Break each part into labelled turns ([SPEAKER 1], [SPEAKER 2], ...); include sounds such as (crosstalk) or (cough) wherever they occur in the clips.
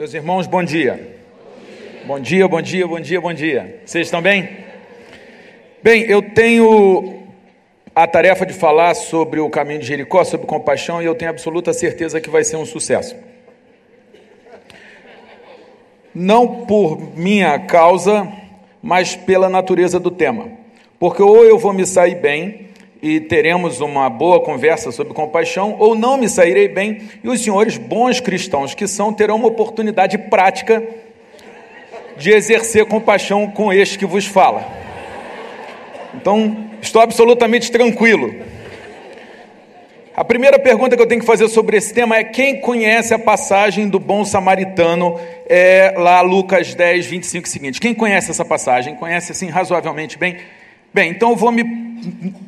[SPEAKER 1] Meus irmãos, bom dia. Bom dia, bom dia, bom dia, bom dia. Vocês estão bem? Bem, eu tenho a tarefa de falar sobre o caminho de Jericó, sobre compaixão, e eu tenho absoluta certeza que vai ser um sucesso. Não por minha causa, mas pela natureza do tema. Porque ou eu vou me sair bem, e teremos uma boa conversa sobre compaixão, ou não me sairei bem, e os senhores, bons cristãos que são, terão uma oportunidade prática de exercer compaixão com este que vos fala. Então, estou absolutamente tranquilo. A primeira pergunta que eu tenho que fazer sobre esse tema é: quem conhece a passagem do bom samaritano, é, lá Lucas 10, 25 seguinte? Quem conhece essa passagem? Conhece assim razoavelmente bem? Bem, então eu vou me.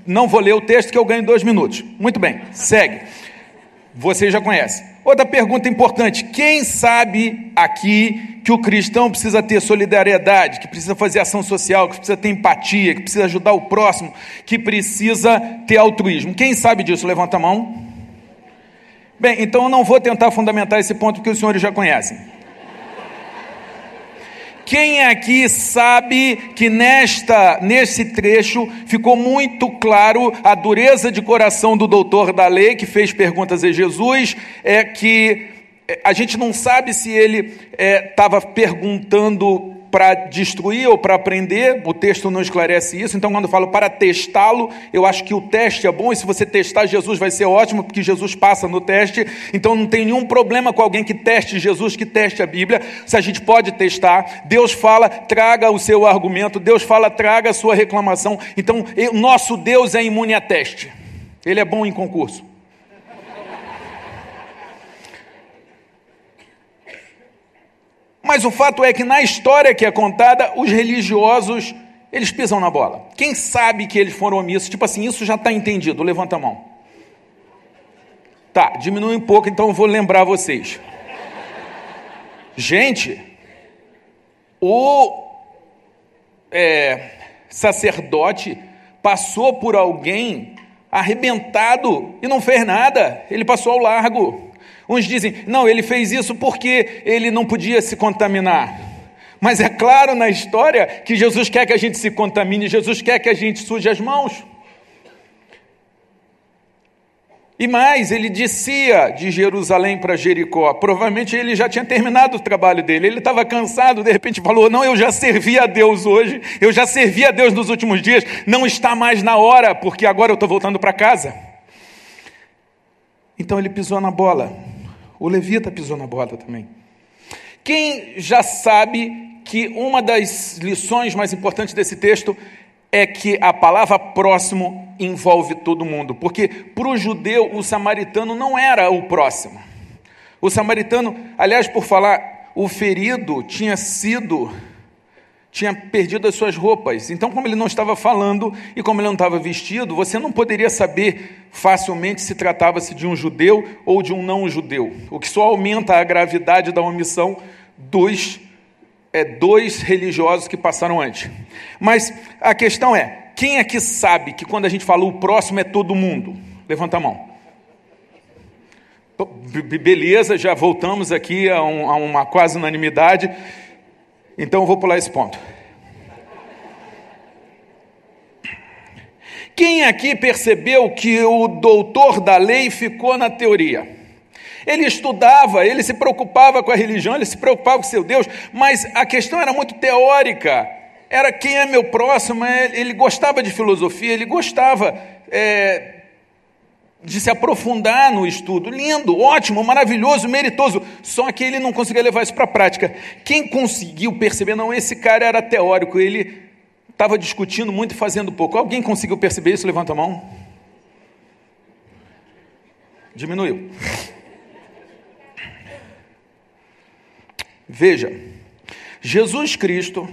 [SPEAKER 1] Não vou ler o texto que eu ganho dois minutos. Muito bem, segue. Você já conhece. Outra pergunta importante: quem sabe aqui que o cristão precisa ter solidariedade, que precisa fazer ação social, que precisa ter empatia, que precisa ajudar o próximo, que precisa ter altruísmo? Quem sabe disso? Levanta a mão. Bem, então eu não vou tentar fundamentar esse ponto porque os senhores já conhecem. Quem aqui sabe que nesta nesse trecho ficou muito claro a dureza de coração do doutor da lei que fez perguntas a Jesus, é que é, a gente não sabe se ele estava é, perguntando para destruir ou para aprender, o texto não esclarece isso, então quando eu falo para testá-lo, eu acho que o teste é bom, e se você testar Jesus vai ser ótimo, porque Jesus passa no teste, então não tem nenhum problema com alguém que teste Jesus, que teste a Bíblia, se a gente pode testar, Deus fala, traga o seu argumento, Deus fala, traga a sua reclamação, então o nosso Deus é imune a teste, Ele é bom em concurso. Mas o fato é que na história que é contada, os religiosos, eles pisam na bola. Quem sabe que eles foram omissos? Tipo assim, isso já está entendido, levanta a mão. Tá, diminui um pouco, então eu vou lembrar vocês. Gente, o é, sacerdote passou por alguém arrebentado e não fez nada, ele passou ao largo. Uns dizem, não, ele fez isso porque ele não podia se contaminar. Mas é claro na história que Jesus quer que a gente se contamine, Jesus quer que a gente suje as mãos. E mais, ele descia de Jerusalém para Jericó. Provavelmente ele já tinha terminado o trabalho dele. Ele estava cansado, de repente falou: Não, eu já servi a Deus hoje, eu já servi a Deus nos últimos dias, não está mais na hora, porque agora eu estou voltando para casa. Então ele pisou na bola. O levita pisou na bola também. Quem já sabe que uma das lições mais importantes desse texto é que a palavra próximo envolve todo mundo, porque para o judeu o samaritano não era o próximo. O samaritano, aliás, por falar, o ferido tinha sido tinha perdido as suas roupas. Então, como ele não estava falando e como ele não estava vestido, você não poderia saber facilmente se tratava-se de um judeu ou de um não judeu, o que só aumenta a gravidade da omissão dos é, dois religiosos que passaram antes. Mas a questão é: quem é que sabe que quando a gente fala o próximo é todo mundo? Levanta a mão. Beleza, já voltamos aqui a, um, a uma quase unanimidade. Então eu vou pular esse ponto. Quem aqui percebeu que o doutor da lei ficou na teoria? Ele estudava, ele se preocupava com a religião, ele se preocupava com seu Deus, mas a questão era muito teórica. Era quem é meu próximo, é, ele gostava de filosofia, ele gostava é, de se aprofundar no estudo. Lindo, ótimo, maravilhoso, meritoso. Só que ele não conseguia levar isso para a prática. Quem conseguiu perceber, não, esse cara era teórico, ele estava discutindo muito e fazendo pouco. Alguém conseguiu perceber isso? Levanta a mão. Diminuiu. Veja, Jesus Cristo,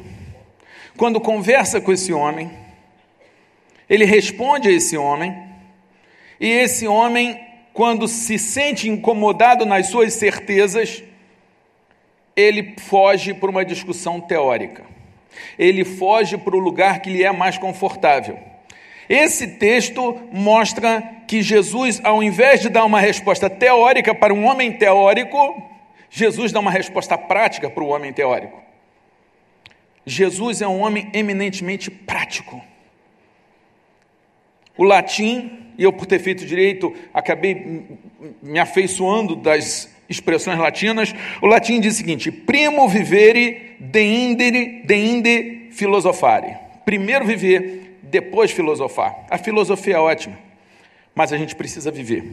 [SPEAKER 1] quando conversa com esse homem, ele responde a esse homem e esse homem, quando se sente incomodado nas suas certezas, ele foge para uma discussão teórica. Ele foge para o lugar que lhe é mais confortável. Esse texto mostra que Jesus, ao invés de dar uma resposta teórica para um homem teórico, Jesus dá uma resposta prática para o homem teórico. Jesus é um homem eminentemente prático. O latim, e eu por ter feito direito, acabei me afeiçoando das expressões latinas. O latim diz o seguinte: primo vivere deinde, deinde filosofare. Primeiro viver, depois filosofar. A filosofia é ótima, mas a gente precisa viver.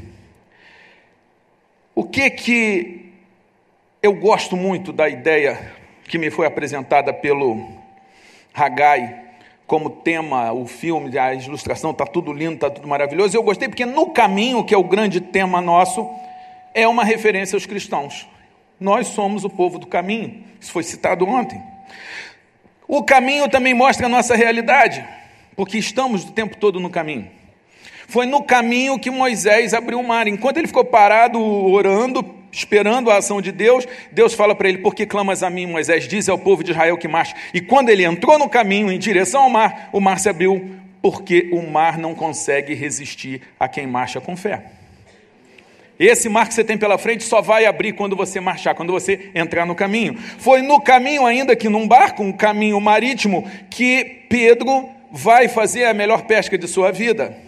[SPEAKER 1] O que que eu gosto muito da ideia que me foi apresentada pelo Hagai como tema, o filme, a ilustração, está tudo lindo, está tudo maravilhoso. Eu gostei porque no caminho, que é o grande tema nosso, é uma referência aos cristãos. Nós somos o povo do caminho. Isso foi citado ontem. O caminho também mostra a nossa realidade, porque estamos o tempo todo no caminho. Foi no caminho que Moisés abriu o mar. Enquanto ele ficou parado orando, esperando a ação de Deus, Deus fala para ele: Por que clamas a mim, Moisés? Diz ao povo de Israel que marche. E quando ele entrou no caminho em direção ao mar, o mar se abriu, porque o mar não consegue resistir a quem marcha com fé. Esse mar que você tem pela frente só vai abrir quando você marchar, quando você entrar no caminho. Foi no caminho, ainda que num barco, um caminho marítimo, que Pedro vai fazer a melhor pesca de sua vida.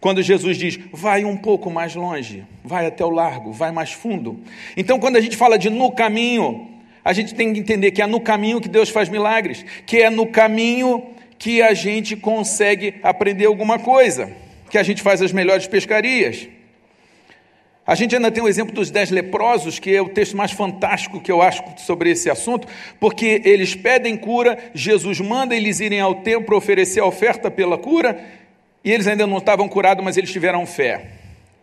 [SPEAKER 1] Quando Jesus diz, vai um pouco mais longe, vai até o largo, vai mais fundo. Então, quando a gente fala de no caminho, a gente tem que entender que é no caminho que Deus faz milagres, que é no caminho que a gente consegue aprender alguma coisa, que a gente faz as melhores pescarias. A gente ainda tem o exemplo dos dez leprosos, que é o texto mais fantástico que eu acho sobre esse assunto, porque eles pedem cura, Jesus manda eles irem ao templo oferecer a oferta pela cura, e eles ainda não estavam curados, mas eles tiveram fé.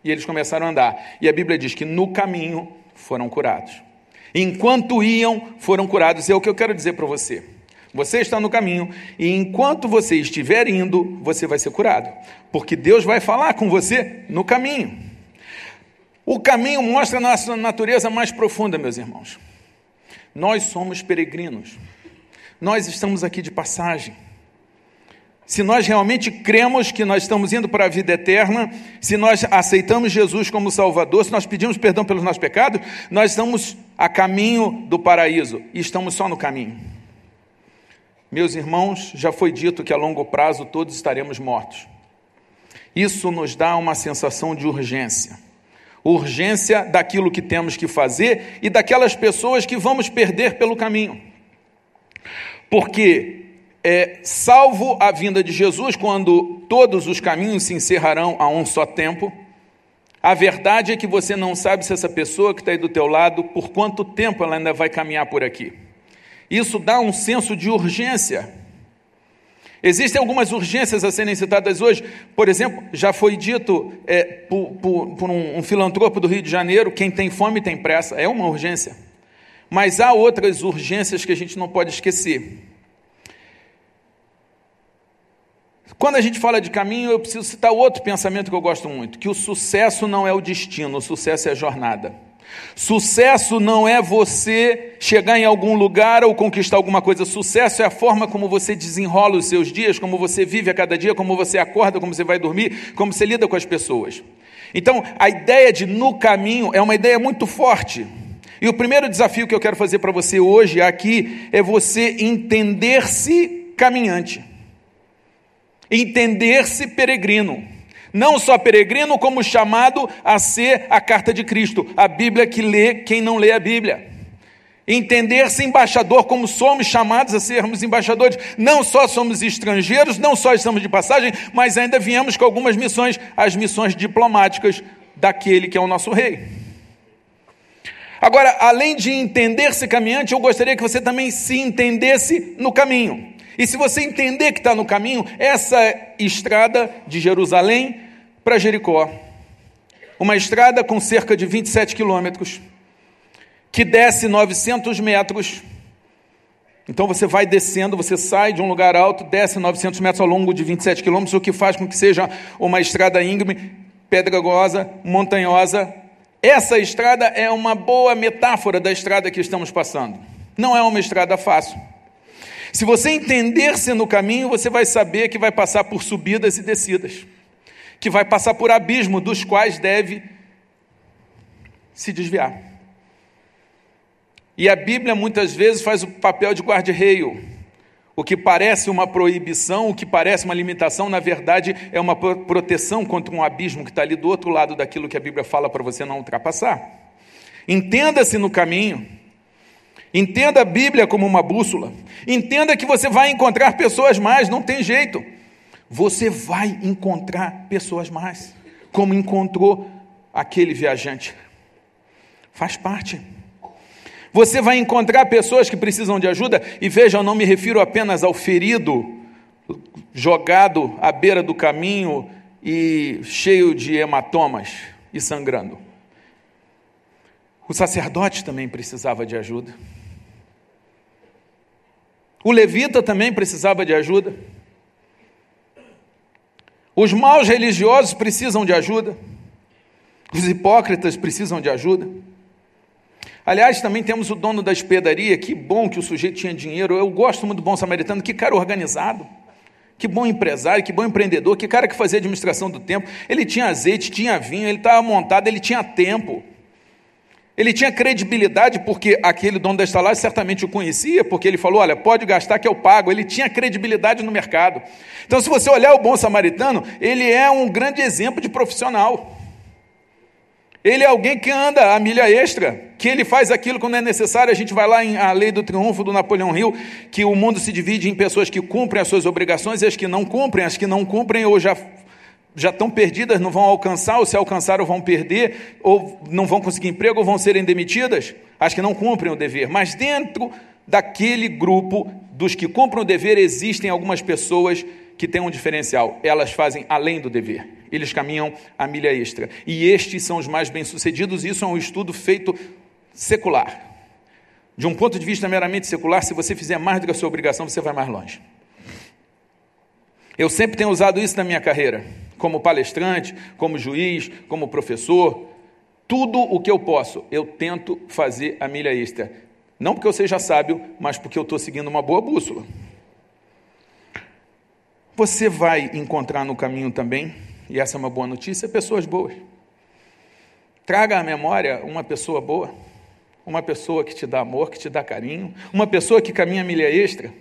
[SPEAKER 1] E eles começaram a andar. E a Bíblia diz que no caminho foram curados. Enquanto iam, foram curados. É o que eu quero dizer para você. Você está no caminho e enquanto você estiver indo, você vai ser curado. Porque Deus vai falar com você no caminho. O caminho mostra a nossa natureza mais profunda, meus irmãos. Nós somos peregrinos. Nós estamos aqui de passagem se nós realmente cremos que nós estamos indo para a vida eterna, se nós aceitamos Jesus como Salvador, se nós pedimos perdão pelos nossos pecados, nós estamos a caminho do paraíso e estamos só no caminho. Meus irmãos, já foi dito que a longo prazo todos estaremos mortos. Isso nos dá uma sensação de urgência. Urgência daquilo que temos que fazer e daquelas pessoas que vamos perder pelo caminho. Porque é, salvo a vinda de Jesus, quando todos os caminhos se encerrarão a um só tempo, a verdade é que você não sabe se essa pessoa que está aí do teu lado, por quanto tempo ela ainda vai caminhar por aqui. Isso dá um senso de urgência. Existem algumas urgências a serem citadas hoje. Por exemplo, já foi dito é, por, por, por um, um filantropo do Rio de Janeiro: quem tem fome tem pressa. É uma urgência. Mas há outras urgências que a gente não pode esquecer. Quando a gente fala de caminho, eu preciso citar outro pensamento que eu gosto muito: que o sucesso não é o destino, o sucesso é a jornada. Sucesso não é você chegar em algum lugar ou conquistar alguma coisa. Sucesso é a forma como você desenrola os seus dias, como você vive a cada dia, como você acorda, como você vai dormir, como você lida com as pessoas. Então, a ideia de no caminho é uma ideia muito forte. E o primeiro desafio que eu quero fazer para você hoje aqui é você entender-se caminhante entender-se peregrino. Não só peregrino, como chamado a ser a carta de Cristo, a Bíblia que lê quem não lê a Bíblia. Entender-se embaixador, como somos chamados a sermos embaixadores. Não só somos estrangeiros, não só estamos de passagem, mas ainda viemos com algumas missões, as missões diplomáticas daquele que é o nosso rei. Agora, além de entender-se caminhante, eu gostaria que você também se entendesse no caminho. E se você entender que está no caminho, essa estrada de Jerusalém para Jericó, uma estrada com cerca de 27 quilômetros, que desce 900 metros. Então você vai descendo, você sai de um lugar alto, desce 900 metros ao longo de 27 quilômetros, o que faz com que seja uma estrada íngreme, pedregosa, montanhosa. Essa estrada é uma boa metáfora da estrada que estamos passando. Não é uma estrada fácil. Se você entender-se no caminho, você vai saber que vai passar por subidas e descidas, que vai passar por abismos dos quais deve se desviar. E a Bíblia muitas vezes faz o papel de guarda-reio. O que parece uma proibição, o que parece uma limitação, na verdade é uma proteção contra um abismo que está ali do outro lado daquilo que a Bíblia fala para você não ultrapassar. Entenda-se no caminho. Entenda a Bíblia como uma bússola. Entenda que você vai encontrar pessoas mais, não tem jeito. Você vai encontrar pessoas mais, como encontrou aquele viajante. Faz parte. Você vai encontrar pessoas que precisam de ajuda, e veja, eu não me refiro apenas ao ferido, jogado à beira do caminho e cheio de hematomas e sangrando. O sacerdote também precisava de ajuda. O levita também precisava de ajuda. Os maus religiosos precisam de ajuda. Os hipócritas precisam de ajuda. Aliás, também temos o dono da hospedaria. Que bom que o sujeito tinha dinheiro. Eu gosto muito do bom samaritano. Que cara organizado. Que bom empresário, que bom empreendedor, que cara que fazia administração do tempo. Ele tinha azeite, tinha vinho, ele estava montado, ele tinha tempo. Ele tinha credibilidade porque aquele dono da estalagem certamente o conhecia, porque ele falou: Olha, pode gastar que eu pago. Ele tinha credibilidade no mercado. Então, se você olhar o bom samaritano, ele é um grande exemplo de profissional. Ele é alguém que anda a milha extra, que ele faz aquilo quando é necessário. A gente vai lá em A Lei do Triunfo do Napoleão Hill, que o mundo se divide em pessoas que cumprem as suas obrigações e as que não cumprem. As que não cumprem ou já, já estão perdidas, não vão alcançar, ou se alcançaram vão perder, ou não vão conseguir emprego, ou vão serem demitidas. As que não cumprem o dever. Mas dentro daquele grupo dos que cumprem o dever, existem algumas pessoas que têm um diferencial. Elas fazem além do dever eles caminham a milha extra. E estes são os mais bem-sucedidos, isso é um estudo feito secular. De um ponto de vista meramente secular, se você fizer mais do que a sua obrigação, você vai mais longe. Eu sempre tenho usado isso na minha carreira, como palestrante, como juiz, como professor. Tudo o que eu posso, eu tento fazer a milha extra. Não porque eu seja sábio, mas porque eu estou seguindo uma boa bússola. Você vai encontrar no caminho também e essa é uma boa notícia, pessoas boas. Traga à memória uma pessoa boa, uma pessoa que te dá amor, que te dá carinho, uma pessoa que caminha milha extra.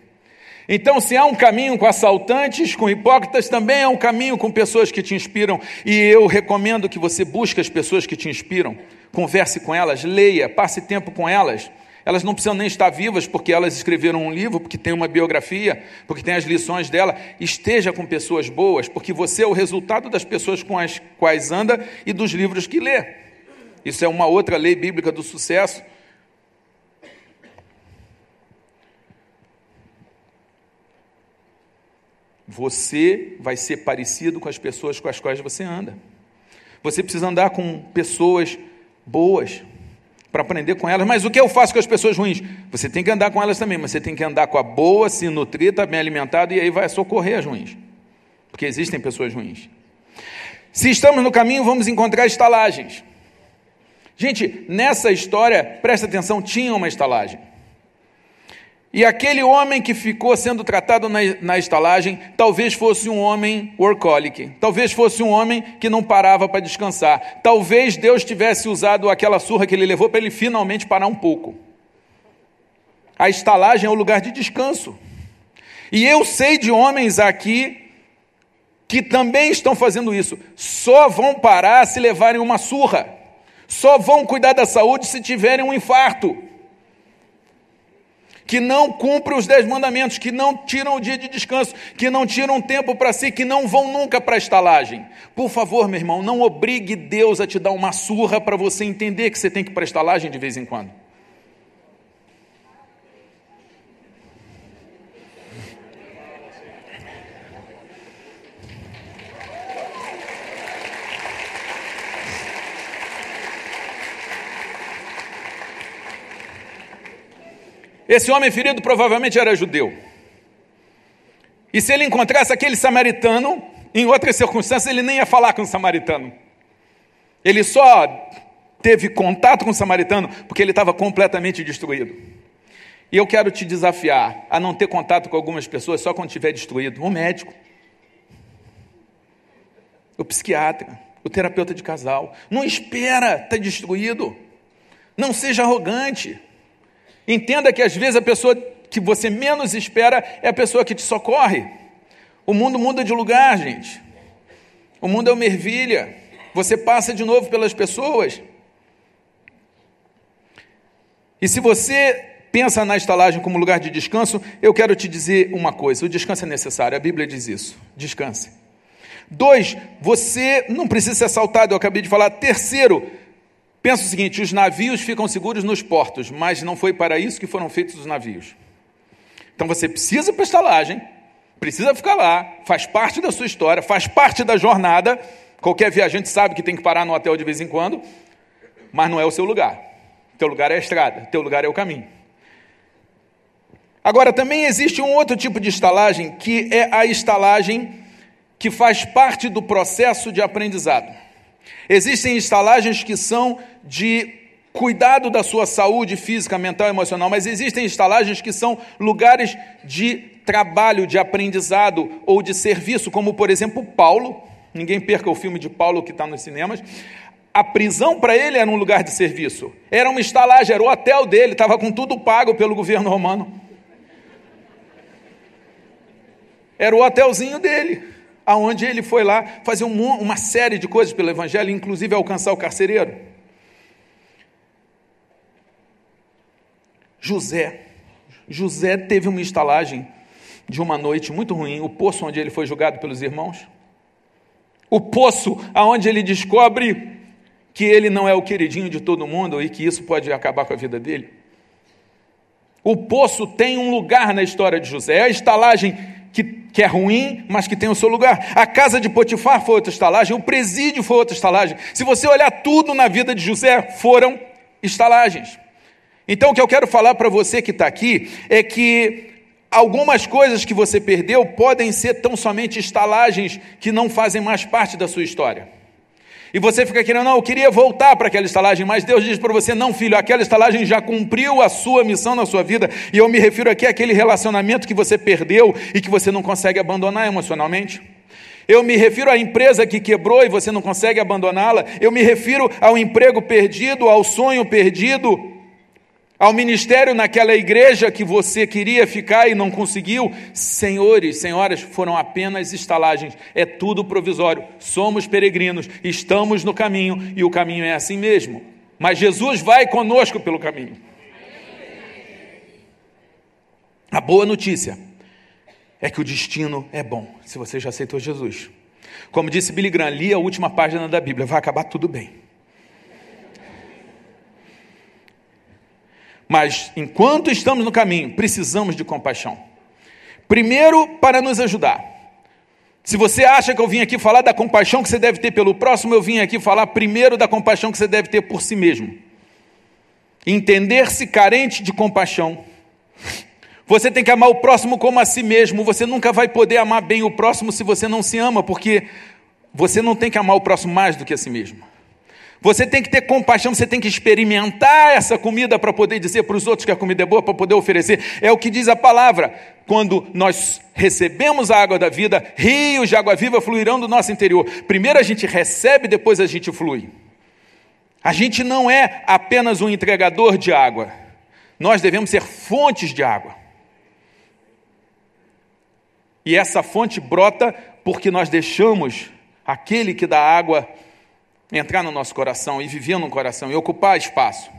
[SPEAKER 1] Então, se há um caminho com assaltantes, com hipócritas, também há um caminho com pessoas que te inspiram. E eu recomendo que você busque as pessoas que te inspiram, converse com elas, leia, passe tempo com elas. Elas não precisam nem estar vivas porque elas escreveram um livro, porque tem uma biografia, porque tem as lições dela. Esteja com pessoas boas, porque você é o resultado das pessoas com as quais anda e dos livros que lê. Isso é uma outra lei bíblica do sucesso. Você vai ser parecido com as pessoas com as quais você anda. Você precisa andar com pessoas boas para aprender com elas. Mas o que eu faço com as pessoas ruins? Você tem que andar com elas também, mas você tem que andar com a boa, se nutrir, estar tá bem alimentado, e aí vai socorrer as ruins. Porque existem pessoas ruins. Se estamos no caminho, vamos encontrar estalagens. Gente, nessa história, presta atenção, tinha uma estalagem. E aquele homem que ficou sendo tratado na, na estalagem, talvez fosse um homem workaholic, talvez fosse um homem que não parava para descansar, talvez Deus tivesse usado aquela surra que ele levou para ele finalmente parar um pouco. A estalagem é o lugar de descanso. E eu sei de homens aqui que também estão fazendo isso, só vão parar se levarem uma surra, só vão cuidar da saúde se tiverem um infarto que não cumprem os dez mandamentos, que não tiram o dia de descanso, que não tiram tempo para si, que não vão nunca para a estalagem. Por favor, meu irmão, não obrigue Deus a te dar uma surra para você entender que você tem que ir para a estalagem de vez em quando. Esse homem ferido provavelmente era judeu. E se ele encontrasse aquele samaritano, em outras circunstâncias, ele nem ia falar com o samaritano. Ele só teve contato com o samaritano porque ele estava completamente destruído. E eu quero te desafiar a não ter contato com algumas pessoas só quando estiver destruído. O médico, o psiquiatra, o terapeuta de casal. Não espera estar destruído. Não seja arrogante. Entenda que às vezes a pessoa que você menos espera é a pessoa que te socorre. O mundo muda de lugar, gente. O mundo é uma ervilha. Você passa de novo pelas pessoas. E se você pensa na estalagem como lugar de descanso, eu quero te dizer uma coisa: o descanso é necessário, a Bíblia diz isso. Descanse. Dois, você não precisa ser assaltado, eu acabei de falar. Terceiro, pensa o seguinte: os navios ficam seguros nos portos, mas não foi para isso que foram feitos os navios. Então você precisa para estalagem, precisa ficar lá, faz parte da sua história, faz parte da jornada. Qualquer viajante sabe que tem que parar no hotel de vez em quando, mas não é o seu lugar. Teu lugar é a estrada, teu lugar é o caminho. Agora, também existe um outro tipo de estalagem, que é a estalagem que faz parte do processo de aprendizado. Existem estalagens que são de cuidado da sua saúde física, mental e emocional, mas existem estalagens que são lugares de trabalho, de aprendizado ou de serviço, como por exemplo Paulo. Ninguém perca o filme de Paulo que está nos cinemas. A prisão para ele era um lugar de serviço, era uma estalagem, era o hotel dele, estava com tudo pago pelo governo romano. Era o hotelzinho dele, aonde ele foi lá fazer um, uma série de coisas pelo Evangelho, inclusive alcançar o carcereiro. José. José teve uma estalagem de uma noite muito ruim, o poço onde ele foi julgado pelos irmãos. O poço aonde ele descobre que ele não é o queridinho de todo mundo e que isso pode acabar com a vida dele. O poço tem um lugar na história de José, a estalagem que, que, é ruim, mas que tem o seu lugar. A casa de Potifar foi outra estalagem, o presídio foi outra estalagem. Se você olhar tudo na vida de José, foram estalagens. Então, o que eu quero falar para você que está aqui é que algumas coisas que você perdeu podem ser tão somente estalagens que não fazem mais parte da sua história. E você fica querendo, não, eu queria voltar para aquela estalagem, mas Deus diz para você, não, filho, aquela estalagem já cumpriu a sua missão na sua vida, e eu me refiro aqui àquele relacionamento que você perdeu e que você não consegue abandonar emocionalmente. Eu me refiro à empresa que quebrou e você não consegue abandoná-la. Eu me refiro ao emprego perdido, ao sonho perdido, ao ministério naquela igreja que você queria ficar e não conseguiu. Senhores, senhoras, foram apenas estalagens, é tudo provisório. Somos peregrinos, estamos no caminho e o caminho é assim mesmo. Mas Jesus vai conosco pelo caminho. A boa notícia é que o destino é bom, se você já aceitou Jesus. Como disse Billy Graham, li a última página da Bíblia, vai acabar tudo bem. Mas enquanto estamos no caminho, precisamos de compaixão. Primeiro, para nos ajudar. Se você acha que eu vim aqui falar da compaixão que você deve ter pelo próximo, eu vim aqui falar primeiro da compaixão que você deve ter por si mesmo. Entender-se carente de compaixão. Você tem que amar o próximo como a si mesmo. Você nunca vai poder amar bem o próximo se você não se ama, porque você não tem que amar o próximo mais do que a si mesmo. Você tem que ter compaixão, você tem que experimentar essa comida para poder dizer para os outros que a comida é boa, para poder oferecer. É o que diz a palavra. Quando nós recebemos a água da vida, rios de água viva fluirão do nosso interior. Primeiro a gente recebe, depois a gente flui. A gente não é apenas um entregador de água. Nós devemos ser fontes de água. E essa fonte brota porque nós deixamos aquele que dá água entrar no nosso coração e viver no coração e ocupar espaço.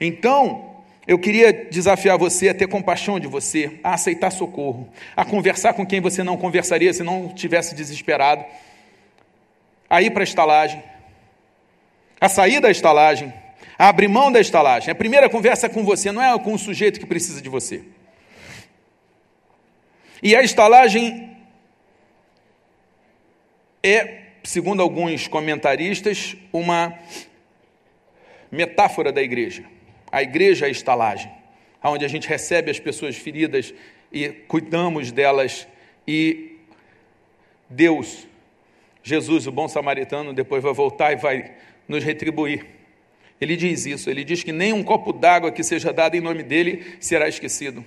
[SPEAKER 1] Então, eu queria desafiar você a ter compaixão de você, a aceitar socorro, a conversar com quem você não conversaria se não tivesse desesperado, a ir para a estalagem, a sair da estalagem, a abrir mão da estalagem. A primeira conversa é com você, não é com o sujeito que precisa de você. E a estalagem é segundo alguns comentaristas, uma metáfora da igreja. A igreja é a estalagem, onde a gente recebe as pessoas feridas e cuidamos delas e Deus, Jesus, o bom samaritano, depois vai voltar e vai nos retribuir. Ele diz isso, ele diz que nem um copo d'água que seja dado em nome dele será esquecido.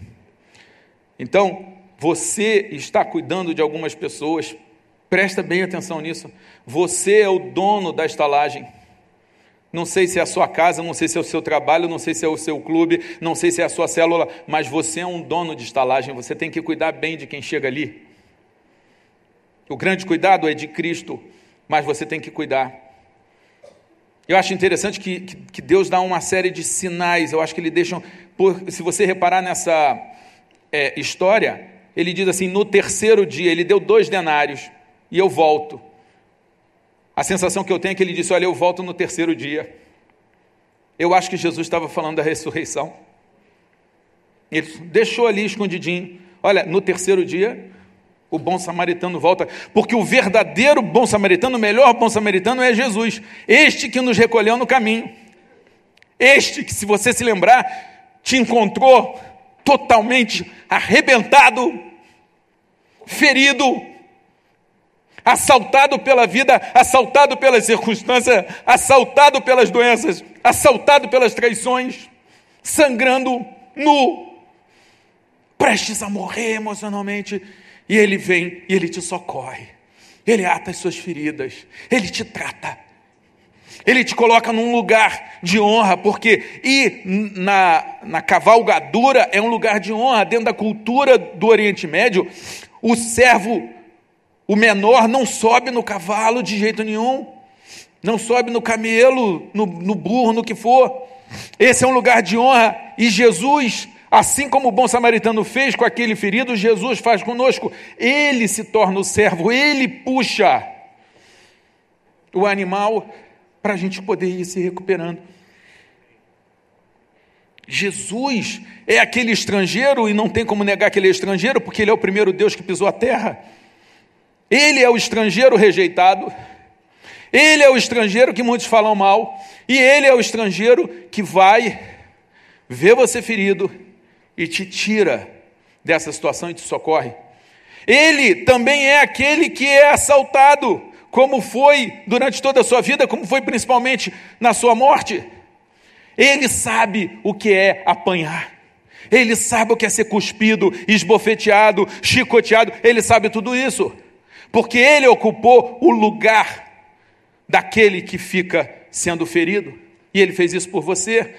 [SPEAKER 1] Então, você está cuidando de algumas pessoas Presta bem atenção nisso. Você é o dono da estalagem. Não sei se é a sua casa, não sei se é o seu trabalho, não sei se é o seu clube, não sei se é a sua célula, mas você é um dono de estalagem, você tem que cuidar bem de quem chega ali. O grande cuidado é de Cristo, mas você tem que cuidar. Eu acho interessante que, que, que Deus dá uma série de sinais, eu acho que ele deixa, por, se você reparar nessa é, história, ele diz assim: no terceiro dia, ele deu dois denários e eu volto. A sensação que eu tenho é que ele disse: Olha, eu volto no terceiro dia. Eu acho que Jesus estava falando da ressurreição. Ele deixou ali escondidinho. Olha, no terceiro dia, o bom samaritano volta, porque o verdadeiro bom samaritano, o melhor bom samaritano é Jesus, este que nos recolheu no caminho, este que, se você se lembrar, te encontrou totalmente arrebentado, ferido, assaltado pela vida, assaltado pelas circunstâncias, assaltado pelas doenças, assaltado pelas traições, sangrando, nu, prestes a morrer emocionalmente, e ele vem e ele te socorre, ele ata as suas feridas, ele te trata, ele te coloca num lugar de honra, porque ir na, na cavalgadura é um lugar de honra, dentro da cultura do Oriente Médio, o servo o menor não sobe no cavalo de jeito nenhum, não sobe no camelo, no, no burro, no que for. Esse é um lugar de honra e Jesus, assim como o bom samaritano fez com aquele ferido, Jesus faz conosco. Ele se torna o servo, ele puxa o animal para a gente poder ir se recuperando. Jesus é aquele estrangeiro, e não tem como negar que ele é estrangeiro, porque ele é o primeiro Deus que pisou a terra. Ele é o estrangeiro rejeitado, ele é o estrangeiro que muitos falam mal, e ele é o estrangeiro que vai ver você ferido e te tira dessa situação e te socorre. Ele também é aquele que é assaltado, como foi durante toda a sua vida, como foi principalmente na sua morte. Ele sabe o que é apanhar. Ele sabe o que é ser cuspido, esbofeteado, chicoteado. Ele sabe tudo isso porque ele ocupou o lugar daquele que fica sendo ferido, e ele fez isso por você.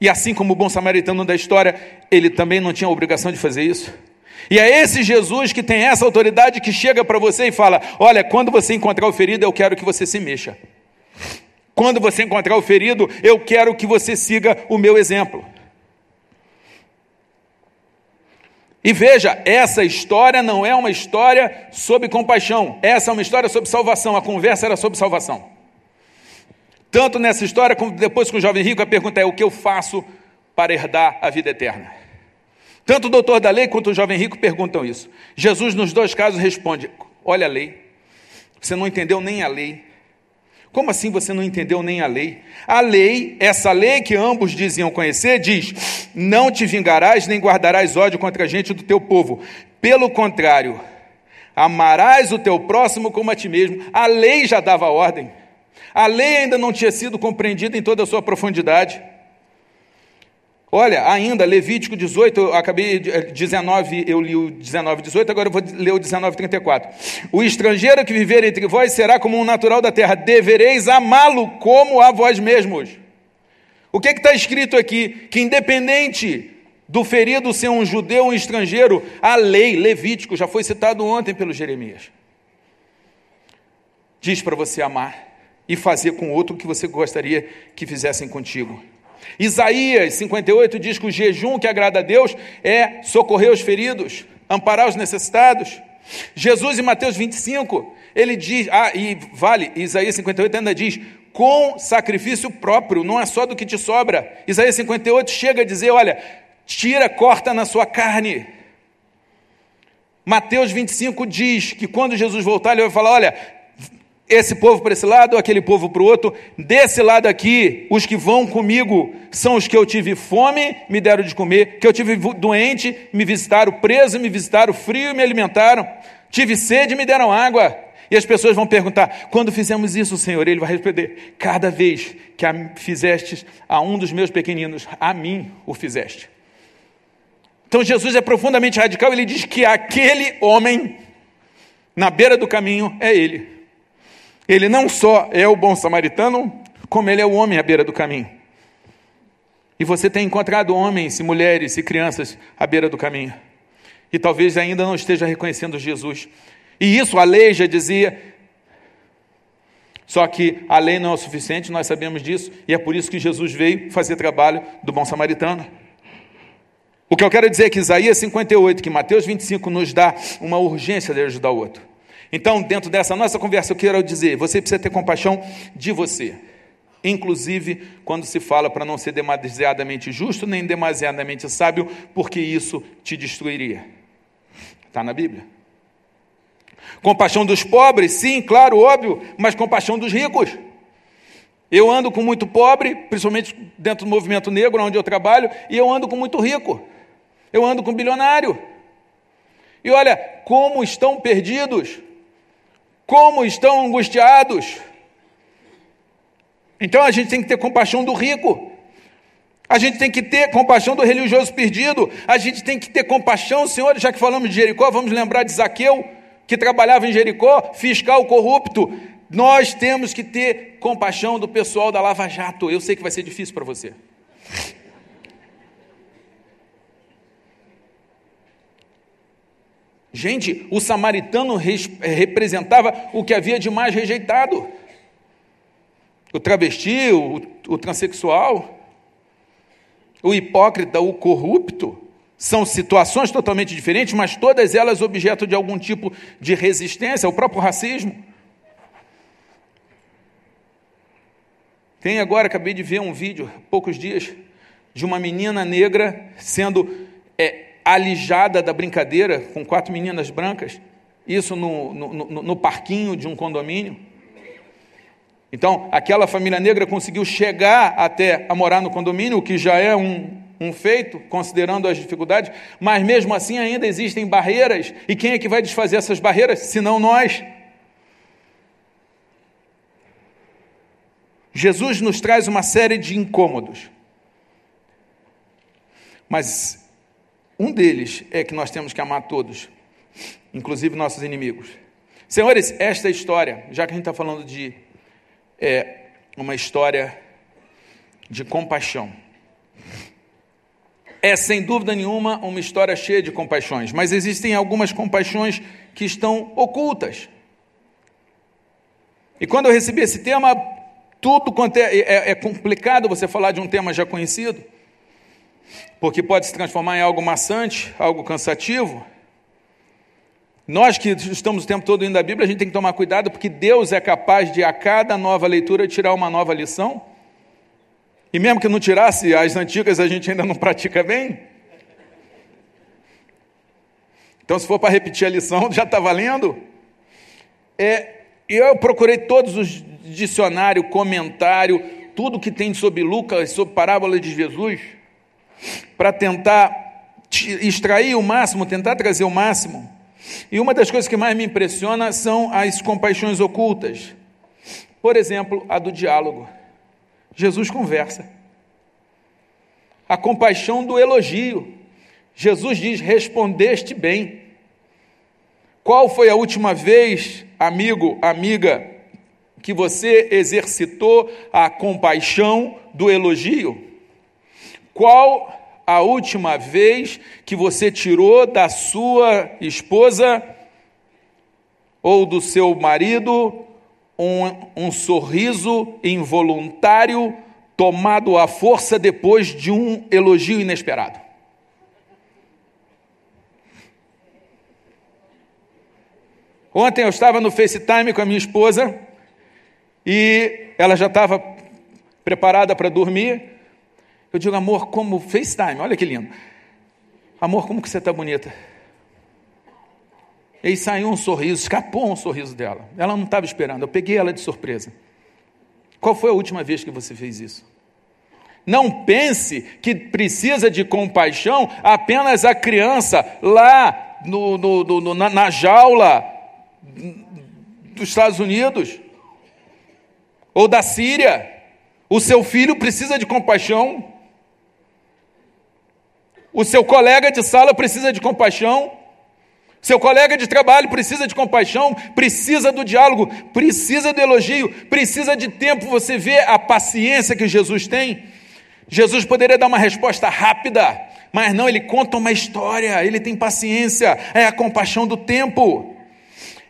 [SPEAKER 1] E assim como o bom samaritano da história, ele também não tinha obrigação de fazer isso. E é esse Jesus que tem essa autoridade que chega para você e fala: Olha, quando você encontrar o ferido, eu quero que você se mexa. Quando você encontrar o ferido, eu quero que você siga o meu exemplo. E veja, essa história não é uma história sobre compaixão, essa é uma história sobre salvação. A conversa era sobre salvação. Tanto nessa história como depois com o jovem rico, a pergunta é: o que eu faço para herdar a vida eterna? Tanto o doutor da lei quanto o jovem rico perguntam isso. Jesus, nos dois casos, responde: Olha a lei, você não entendeu nem a lei, como assim você não entendeu nem a lei? A lei, essa lei que ambos diziam conhecer, diz: Não te vingarás nem guardarás ódio contra a gente do teu povo. Pelo contrário, amarás o teu próximo como a ti mesmo. A lei já dava ordem. A lei ainda não tinha sido compreendida em toda a sua profundidade. Olha, ainda, Levítico 18, eu acabei 19, eu li o 19, 18, agora eu vou ler o 19, 34. O estrangeiro que viver entre vós será como um natural da terra, devereis amá-lo como a vós mesmos. O que é está escrito aqui? Que independente do ferido ser um judeu ou um estrangeiro, a lei, Levítico, já foi citado ontem pelo Jeremias. Diz para você amar e fazer com outro o que você gostaria que fizessem contigo. Isaías 58 diz que o jejum que agrada a Deus é socorrer os feridos, amparar os necessitados. Jesus em Mateus 25, ele diz, ah, e vale, Isaías 58 ainda diz, com sacrifício próprio, não é só do que te sobra. Isaías 58 chega a dizer, olha, tira, corta na sua carne. Mateus 25 diz que quando Jesus voltar, ele vai falar: olha, esse povo para esse lado, aquele povo para o outro. Desse lado aqui, os que vão comigo são os que eu tive fome, me deram de comer, que eu tive doente, me visitaram, preso, me visitaram, frio, me alimentaram, tive sede, me deram água. E as pessoas vão perguntar: quando fizemos isso, Senhor? Ele vai responder: cada vez que fizestes a um dos meus pequeninos, a mim o fizeste. Então Jesus é profundamente radical, ele diz que aquele homem na beira do caminho é ele. Ele não só é o bom samaritano, como ele é o homem à beira do caminho. E você tem encontrado homens e mulheres e crianças à beira do caminho. E talvez ainda não esteja reconhecendo Jesus. E isso a lei já dizia. Só que a lei não é o suficiente, nós sabemos disso, e é por isso que Jesus veio fazer trabalho do bom samaritano. O que eu quero dizer é que Isaías 58, que Mateus 25 nos dá uma urgência de ajudar o outro. Então, dentro dessa nossa conversa, eu quero dizer: você precisa ter compaixão de você. Inclusive, quando se fala para não ser demasiadamente justo nem demasiadamente sábio, porque isso te destruiria. Está na Bíblia. Compaixão dos pobres, sim, claro, óbvio, mas compaixão dos ricos. Eu ando com muito pobre, principalmente dentro do movimento negro, onde eu trabalho, e eu ando com muito rico. Eu ando com bilionário. E olha, como estão perdidos, como estão angustiados. Então a gente tem que ter compaixão do rico. A gente tem que ter compaixão do religioso perdido. A gente tem que ter compaixão, Senhor, já que falamos de Jericó, vamos lembrar de Zaqueu, que trabalhava em Jericó, fiscal corrupto. Nós temos que ter compaixão do pessoal da Lava Jato. Eu sei que vai ser difícil para você. Gente, o samaritano representava o que havia de mais rejeitado o travesti, o, o transexual, o hipócrita, o corrupto, são situações totalmente diferentes, mas todas elas objeto de algum tipo de resistência, o próprio racismo. Tem agora, acabei de ver um vídeo, poucos dias, de uma menina negra sendo é, alijada da brincadeira com quatro meninas brancas, isso no, no, no, no parquinho de um condomínio. Então, aquela família negra conseguiu chegar até a morar no condomínio, o que já é um, um feito, considerando as dificuldades, mas mesmo assim ainda existem barreiras, e quem é que vai desfazer essas barreiras, se não nós? Jesus nos traz uma série de incômodos, mas um deles é que nós temos que amar todos, inclusive nossos inimigos. Senhores, esta história, já que a gente está falando de é uma história de compaixão. É, sem dúvida nenhuma, uma história cheia de compaixões, mas existem algumas compaixões que estão ocultas. E quando eu recebi esse tema, tudo quanto é, é, é complicado você falar de um tema já conhecido, porque pode se transformar em algo maçante, algo cansativo. Nós que estamos o tempo todo indo à Bíblia, a gente tem que tomar cuidado, porque Deus é capaz de, a cada nova leitura, tirar uma nova lição. E mesmo que não tirasse as antigas, a gente ainda não pratica bem. Então, se for para repetir a lição, (laughs) já está valendo. É, eu procurei todos os dicionários, comentário, tudo que tem sobre Lucas, sobre parábola de Jesus, para tentar extrair o máximo, tentar trazer o máximo. E uma das coisas que mais me impressiona são as compaixões ocultas. Por exemplo, a do diálogo. Jesus conversa. A compaixão do elogio. Jesus diz: Respondeste bem. Qual foi a última vez, amigo, amiga, que você exercitou a compaixão do elogio? Qual a última vez que você tirou da sua esposa ou do seu marido um, um sorriso involuntário tomado à força depois de um elogio inesperado? Ontem eu estava no FaceTime com a minha esposa e ela já estava preparada para dormir. Eu digo, amor, como FaceTime, olha que lindo. Amor, como que você está bonita. E aí saiu um sorriso, escapou um sorriso dela. Ela não estava esperando, eu peguei ela de surpresa. Qual foi a última vez que você fez isso? Não pense que precisa de compaixão apenas a criança lá no, no, no, na, na jaula dos Estados Unidos ou da Síria. O seu filho precisa de compaixão. O seu colega de sala precisa de compaixão. Seu colega de trabalho precisa de compaixão, precisa do diálogo, precisa do elogio, precisa de tempo. Você vê a paciência que Jesus tem. Jesus poderia dar uma resposta rápida, mas não, ele conta uma história, ele tem paciência, é a compaixão do tempo.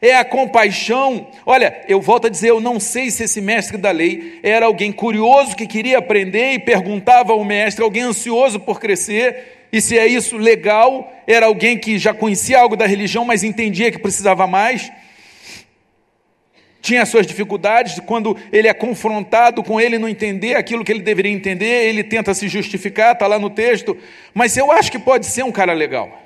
[SPEAKER 1] É a compaixão. Olha, eu volto a dizer, eu não sei se esse mestre da lei era alguém curioso que queria aprender e perguntava ao mestre, alguém ansioso por crescer, e se é isso legal, era alguém que já conhecia algo da religião, mas entendia que precisava mais. Tinha suas dificuldades, quando ele é confrontado com ele não entender aquilo que ele deveria entender, ele tenta se justificar, está lá no texto, mas eu acho que pode ser um cara legal.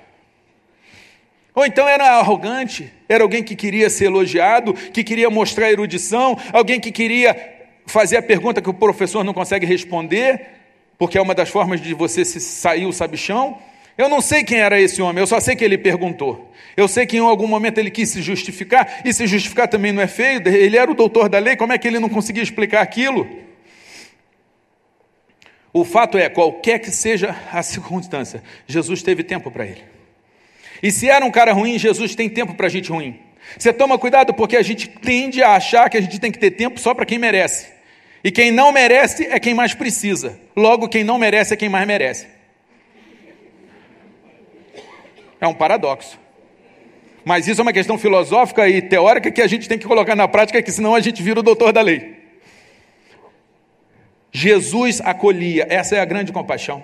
[SPEAKER 1] Ou então era arrogante, era alguém que queria ser elogiado, que queria mostrar erudição, alguém que queria fazer a pergunta que o professor não consegue responder porque é uma das formas de você se sair o sabichão. Eu não sei quem era esse homem, eu só sei que ele perguntou. Eu sei que em algum momento ele quis se justificar, e se justificar também não é feio, ele era o doutor da lei, como é que ele não conseguia explicar aquilo? O fato é, qualquer que seja a (laughs) circunstância, Jesus teve tempo para ele. E se era um cara ruim, Jesus tem tempo para gente ruim. Você toma cuidado porque a gente tende a achar que a gente tem que ter tempo só para quem merece. E quem não merece é quem mais precisa. Logo, quem não merece é quem mais merece. É um paradoxo. Mas isso é uma questão filosófica e teórica que a gente tem que colocar na prática, que senão a gente vira o doutor da lei. Jesus acolhia, essa é a grande compaixão.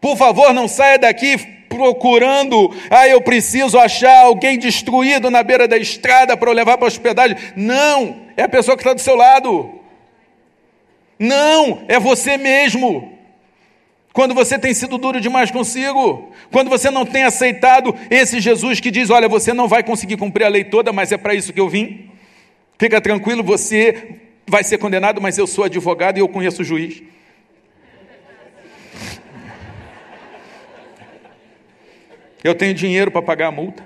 [SPEAKER 1] Por favor, não saia daqui procurando, ah, eu preciso achar alguém destruído na beira da estrada para eu levar para a hospedagem. Não, é a pessoa que está do seu lado. Não, é você mesmo. Quando você tem sido duro demais consigo, quando você não tem aceitado esse Jesus que diz: Olha, você não vai conseguir cumprir a lei toda, mas é para isso que eu vim. Fica tranquilo, você vai ser condenado, mas eu sou advogado e eu conheço o juiz. Eu tenho dinheiro para pagar a multa.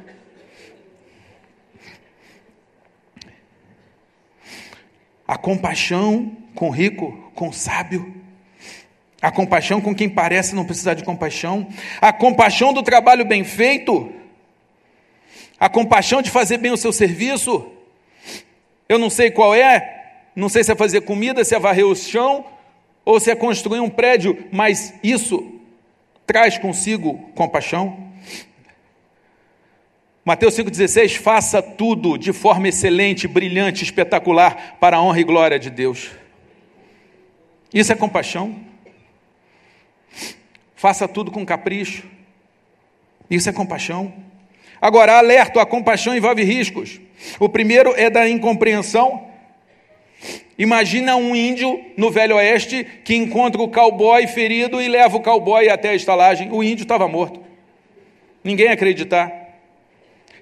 [SPEAKER 1] A compaixão com rico, com sábio. A compaixão com quem parece não precisar de compaixão. A compaixão do trabalho bem feito. A compaixão de fazer bem o seu serviço. Eu não sei qual é, não sei se é fazer comida, se é varrer o chão, ou se é construir um prédio, mas isso traz consigo compaixão. Mateus 5,16: faça tudo de forma excelente, brilhante, espetacular, para a honra e glória de Deus. Isso é compaixão. Faça tudo com capricho. Isso é compaixão. Agora, alerta: a compaixão envolve riscos. O primeiro é da incompreensão. Imagina um índio no Velho Oeste que encontra o cowboy ferido e leva o cowboy até a estalagem. O índio estava morto. Ninguém acreditar.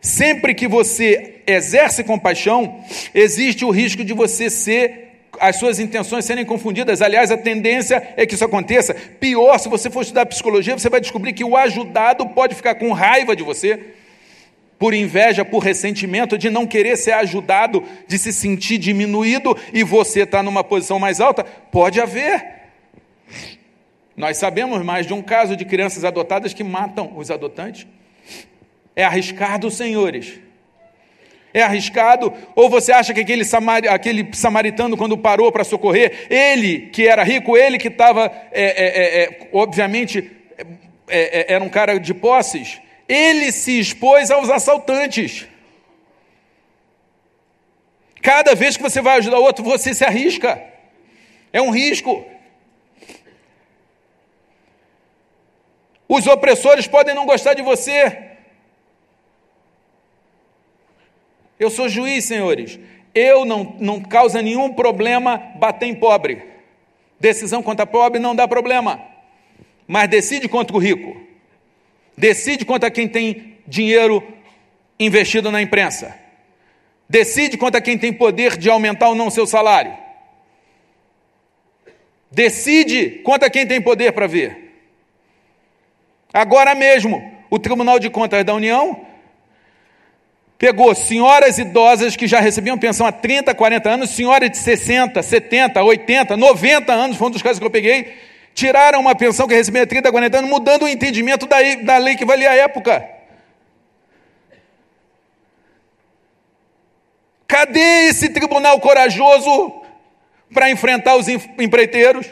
[SPEAKER 1] Sempre que você exerce compaixão, existe o risco de você ser as suas intenções serem confundidas. Aliás, a tendência é que isso aconteça. Pior, se você for estudar psicologia, você vai descobrir que o ajudado pode ficar com raiva de você, por inveja, por ressentimento, de não querer ser ajudado, de se sentir diminuído e você está numa posição mais alta. Pode haver. Nós sabemos mais de um caso de crianças adotadas que matam os adotantes. É arriscado, senhores. É arriscado? Ou você acha que aquele, samari, aquele samaritano, quando parou para socorrer, ele que era rico, ele que estava, é, é, é, é obviamente, é, é, era um cara de posses, ele se expôs aos assaltantes. Cada vez que você vai ajudar outro, você se arrisca. É um risco. Os opressores podem não gostar de você, Eu sou juiz, senhores. Eu não, não causa nenhum problema bater em pobre. Decisão contra pobre não dá problema. Mas decide contra o rico. Decide contra quem tem dinheiro investido na imprensa. Decide contra quem tem poder de aumentar ou não seu salário. Decide contra quem tem poder para ver. Agora mesmo, o Tribunal de Contas da União pegou senhoras idosas que já recebiam pensão há 30, 40 anos, senhoras de 60, 70, 80, 90 anos, foi um dos casos que eu peguei, Tiraram uma pensão que recebia 30, 40 anos, mudando o entendimento da, da lei que valia à época. Cadê esse tribunal corajoso para enfrentar os empreiteiros?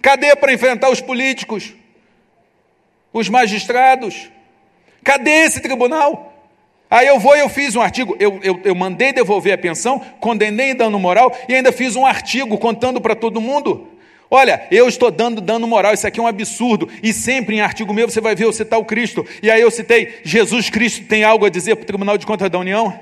[SPEAKER 1] Cadê para enfrentar os políticos? Os magistrados? Cadê esse tribunal? Aí eu vou e eu fiz um artigo, eu, eu, eu mandei devolver a pensão, condenei dano moral e ainda fiz um artigo contando para todo mundo. Olha, eu estou dando dano moral, isso aqui é um absurdo. E sempre em artigo meu você vai ver eu citar o Cristo. E aí eu citei, Jesus Cristo tem algo a dizer para o Tribunal de Contas da União?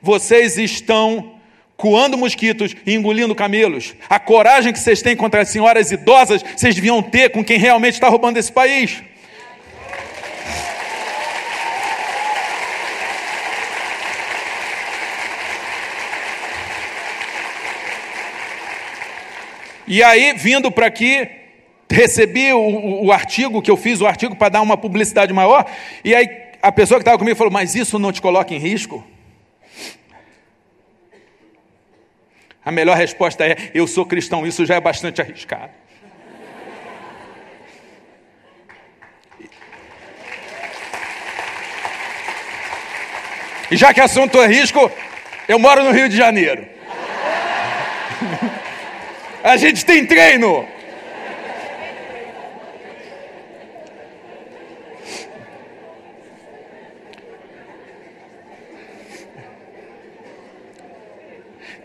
[SPEAKER 1] Vocês estão coando mosquitos e engolindo camelos. A coragem que vocês têm contra as senhoras idosas, vocês deviam ter com quem realmente está roubando esse país. E aí, vindo para aqui, recebi o, o, artigo que eu fiz, o artigo para dar uma publicidade maior, e aí a pessoa que estava comigo falou: Mas isso não te coloca em risco? A melhor resposta é: Eu sou cristão, isso já é bastante arriscado. E já que assunto é risco, eu moro no Rio de Janeiro. A gente tem treino.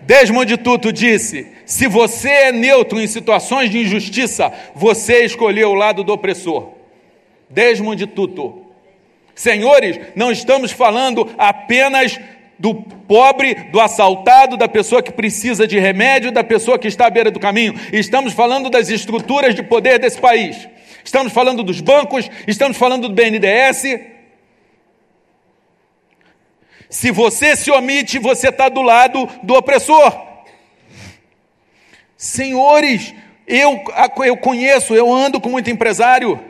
[SPEAKER 1] Desmond Tutu disse: se você é neutro em situações de injustiça, você escolheu o lado do opressor. Desmond Tutu. Senhores, não estamos falando apenas do pobre, do assaltado, da pessoa que precisa de remédio, da pessoa que está à beira do caminho. Estamos falando das estruturas de poder desse país. Estamos falando dos bancos, estamos falando do BNDES. Se você se omite, você está do lado do opressor. Senhores, eu, eu conheço, eu ando com muito empresário.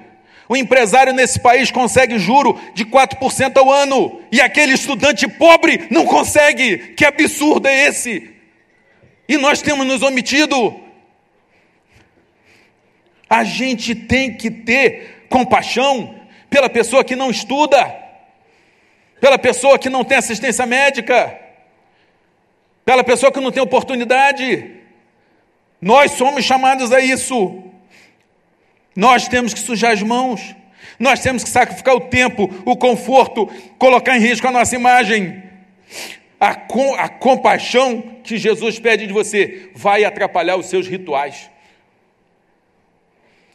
[SPEAKER 1] O empresário nesse país consegue juro de 4% ao ano, e aquele estudante pobre não consegue. Que absurdo é esse? E nós temos nos omitido. A gente tem que ter compaixão pela pessoa que não estuda, pela pessoa que não tem assistência médica, pela pessoa que não tem oportunidade. Nós somos chamados a isso. Nós temos que sujar as mãos, nós temos que sacrificar o tempo, o conforto, colocar em risco a nossa imagem. A, com, a compaixão que Jesus pede de você vai atrapalhar os seus rituais.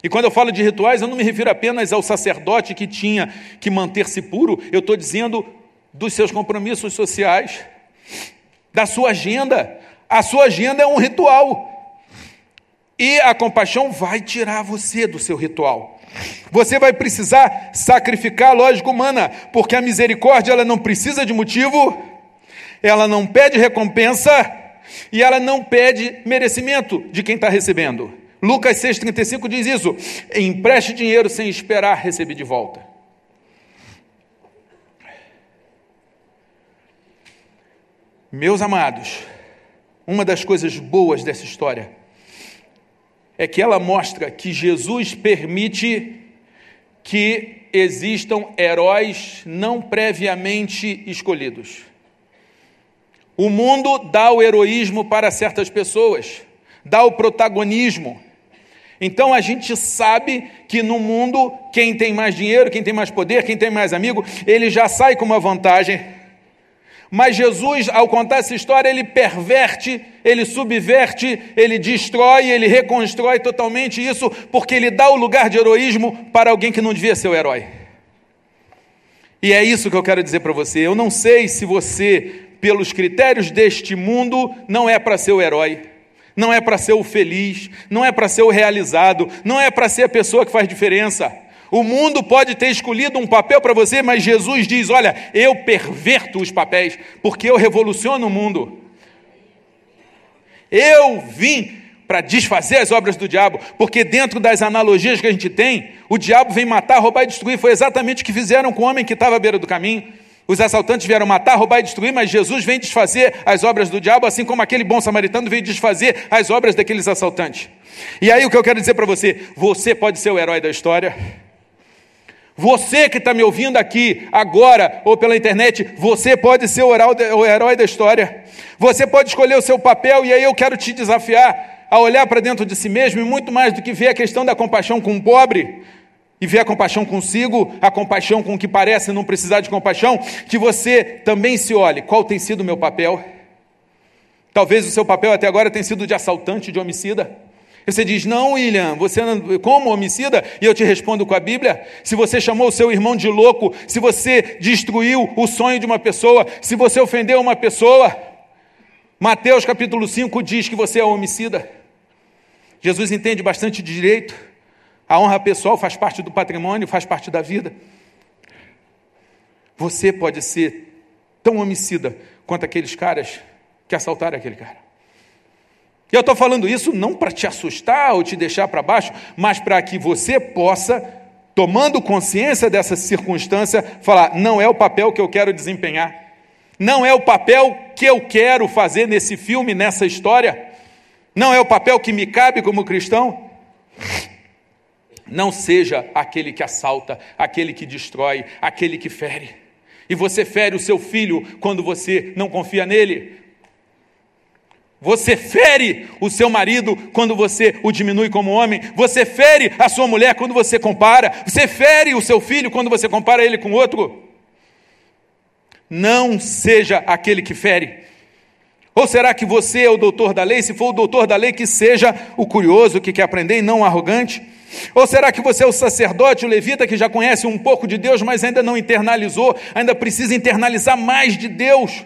[SPEAKER 1] E quando eu falo de rituais, eu não me refiro apenas ao sacerdote que tinha que manter-se puro, eu estou dizendo dos seus compromissos sociais, da sua agenda. A sua agenda é um ritual. E a compaixão vai tirar você do seu ritual. Você vai precisar sacrificar a lógica humana, porque a misericórdia ela não precisa de motivo, ela não pede recompensa e ela não pede merecimento de quem está recebendo. Lucas 6,35 diz isso: empreste dinheiro sem esperar receber de volta. Meus amados, uma das coisas boas dessa história é que ela mostra que Jesus permite que existam heróis não previamente escolhidos. O mundo dá o heroísmo para certas pessoas, dá o protagonismo. Então a gente sabe que no mundo, quem tem mais dinheiro, quem tem mais poder, quem tem mais amigo, ele já sai com uma vantagem mas Jesus, ao contar essa história, ele perverte, ele subverte, ele destrói, ele reconstrói totalmente isso, porque ele dá o lugar de heroísmo para alguém que não devia ser o herói. E é isso que eu quero dizer para você. Eu não sei se você, pelos critérios deste mundo, não é para ser o herói, não é para ser o feliz, não é para ser o realizado, não é para ser a pessoa que faz diferença. O mundo pode ter escolhido um papel para você, mas Jesus diz: Olha, eu perverto os papéis, porque eu revoluciono o mundo. Eu vim para desfazer as obras do diabo, porque dentro das analogias que a gente tem, o diabo vem matar, roubar e destruir. Foi exatamente o que fizeram com o homem que estava à beira do caminho. Os assaltantes vieram matar, roubar e destruir, mas Jesus vem desfazer as obras do diabo, assim como aquele bom samaritano veio desfazer as obras daqueles assaltantes. E aí o que eu quero dizer para você: você pode ser o herói da história. Você que está me ouvindo aqui agora ou pela internet, você pode ser o herói da história. Você pode escolher o seu papel, e aí eu quero te desafiar a olhar para dentro de si mesmo, e muito mais do que ver a questão da compaixão com o pobre, e ver a compaixão consigo, a compaixão com o que parece não precisar de compaixão, que você também se olhe: qual tem sido o meu papel? Talvez o seu papel até agora tenha sido de assaltante, de homicida. Você diz, não, William, você como homicida? E eu te respondo com a Bíblia. Se você chamou o seu irmão de louco, se você destruiu o sonho de uma pessoa, se você ofendeu uma pessoa, Mateus capítulo 5 diz que você é homicida. Jesus entende bastante de direito. A honra pessoal faz parte do patrimônio, faz parte da vida. Você pode ser tão homicida quanto aqueles caras que assaltaram aquele cara. E eu estou falando isso não para te assustar ou te deixar para baixo, mas para que você possa, tomando consciência dessa circunstância, falar: não é o papel que eu quero desempenhar, não é o papel que eu quero fazer nesse filme, nessa história, não é o papel que me cabe como cristão. Não seja aquele que assalta, aquele que destrói, aquele que fere. E você fere o seu filho quando você não confia nele, você fere o seu marido quando você o diminui como homem. Você fere a sua mulher quando você compara. Você fere o seu filho quando você compara ele com outro. Não seja aquele que fere. Ou será que você é o doutor da lei? Se for o doutor da lei, que seja o curioso que quer aprender e não o arrogante. Ou será que você é o sacerdote, o levita, que já conhece um pouco de Deus, mas ainda não internalizou, ainda precisa internalizar mais de Deus?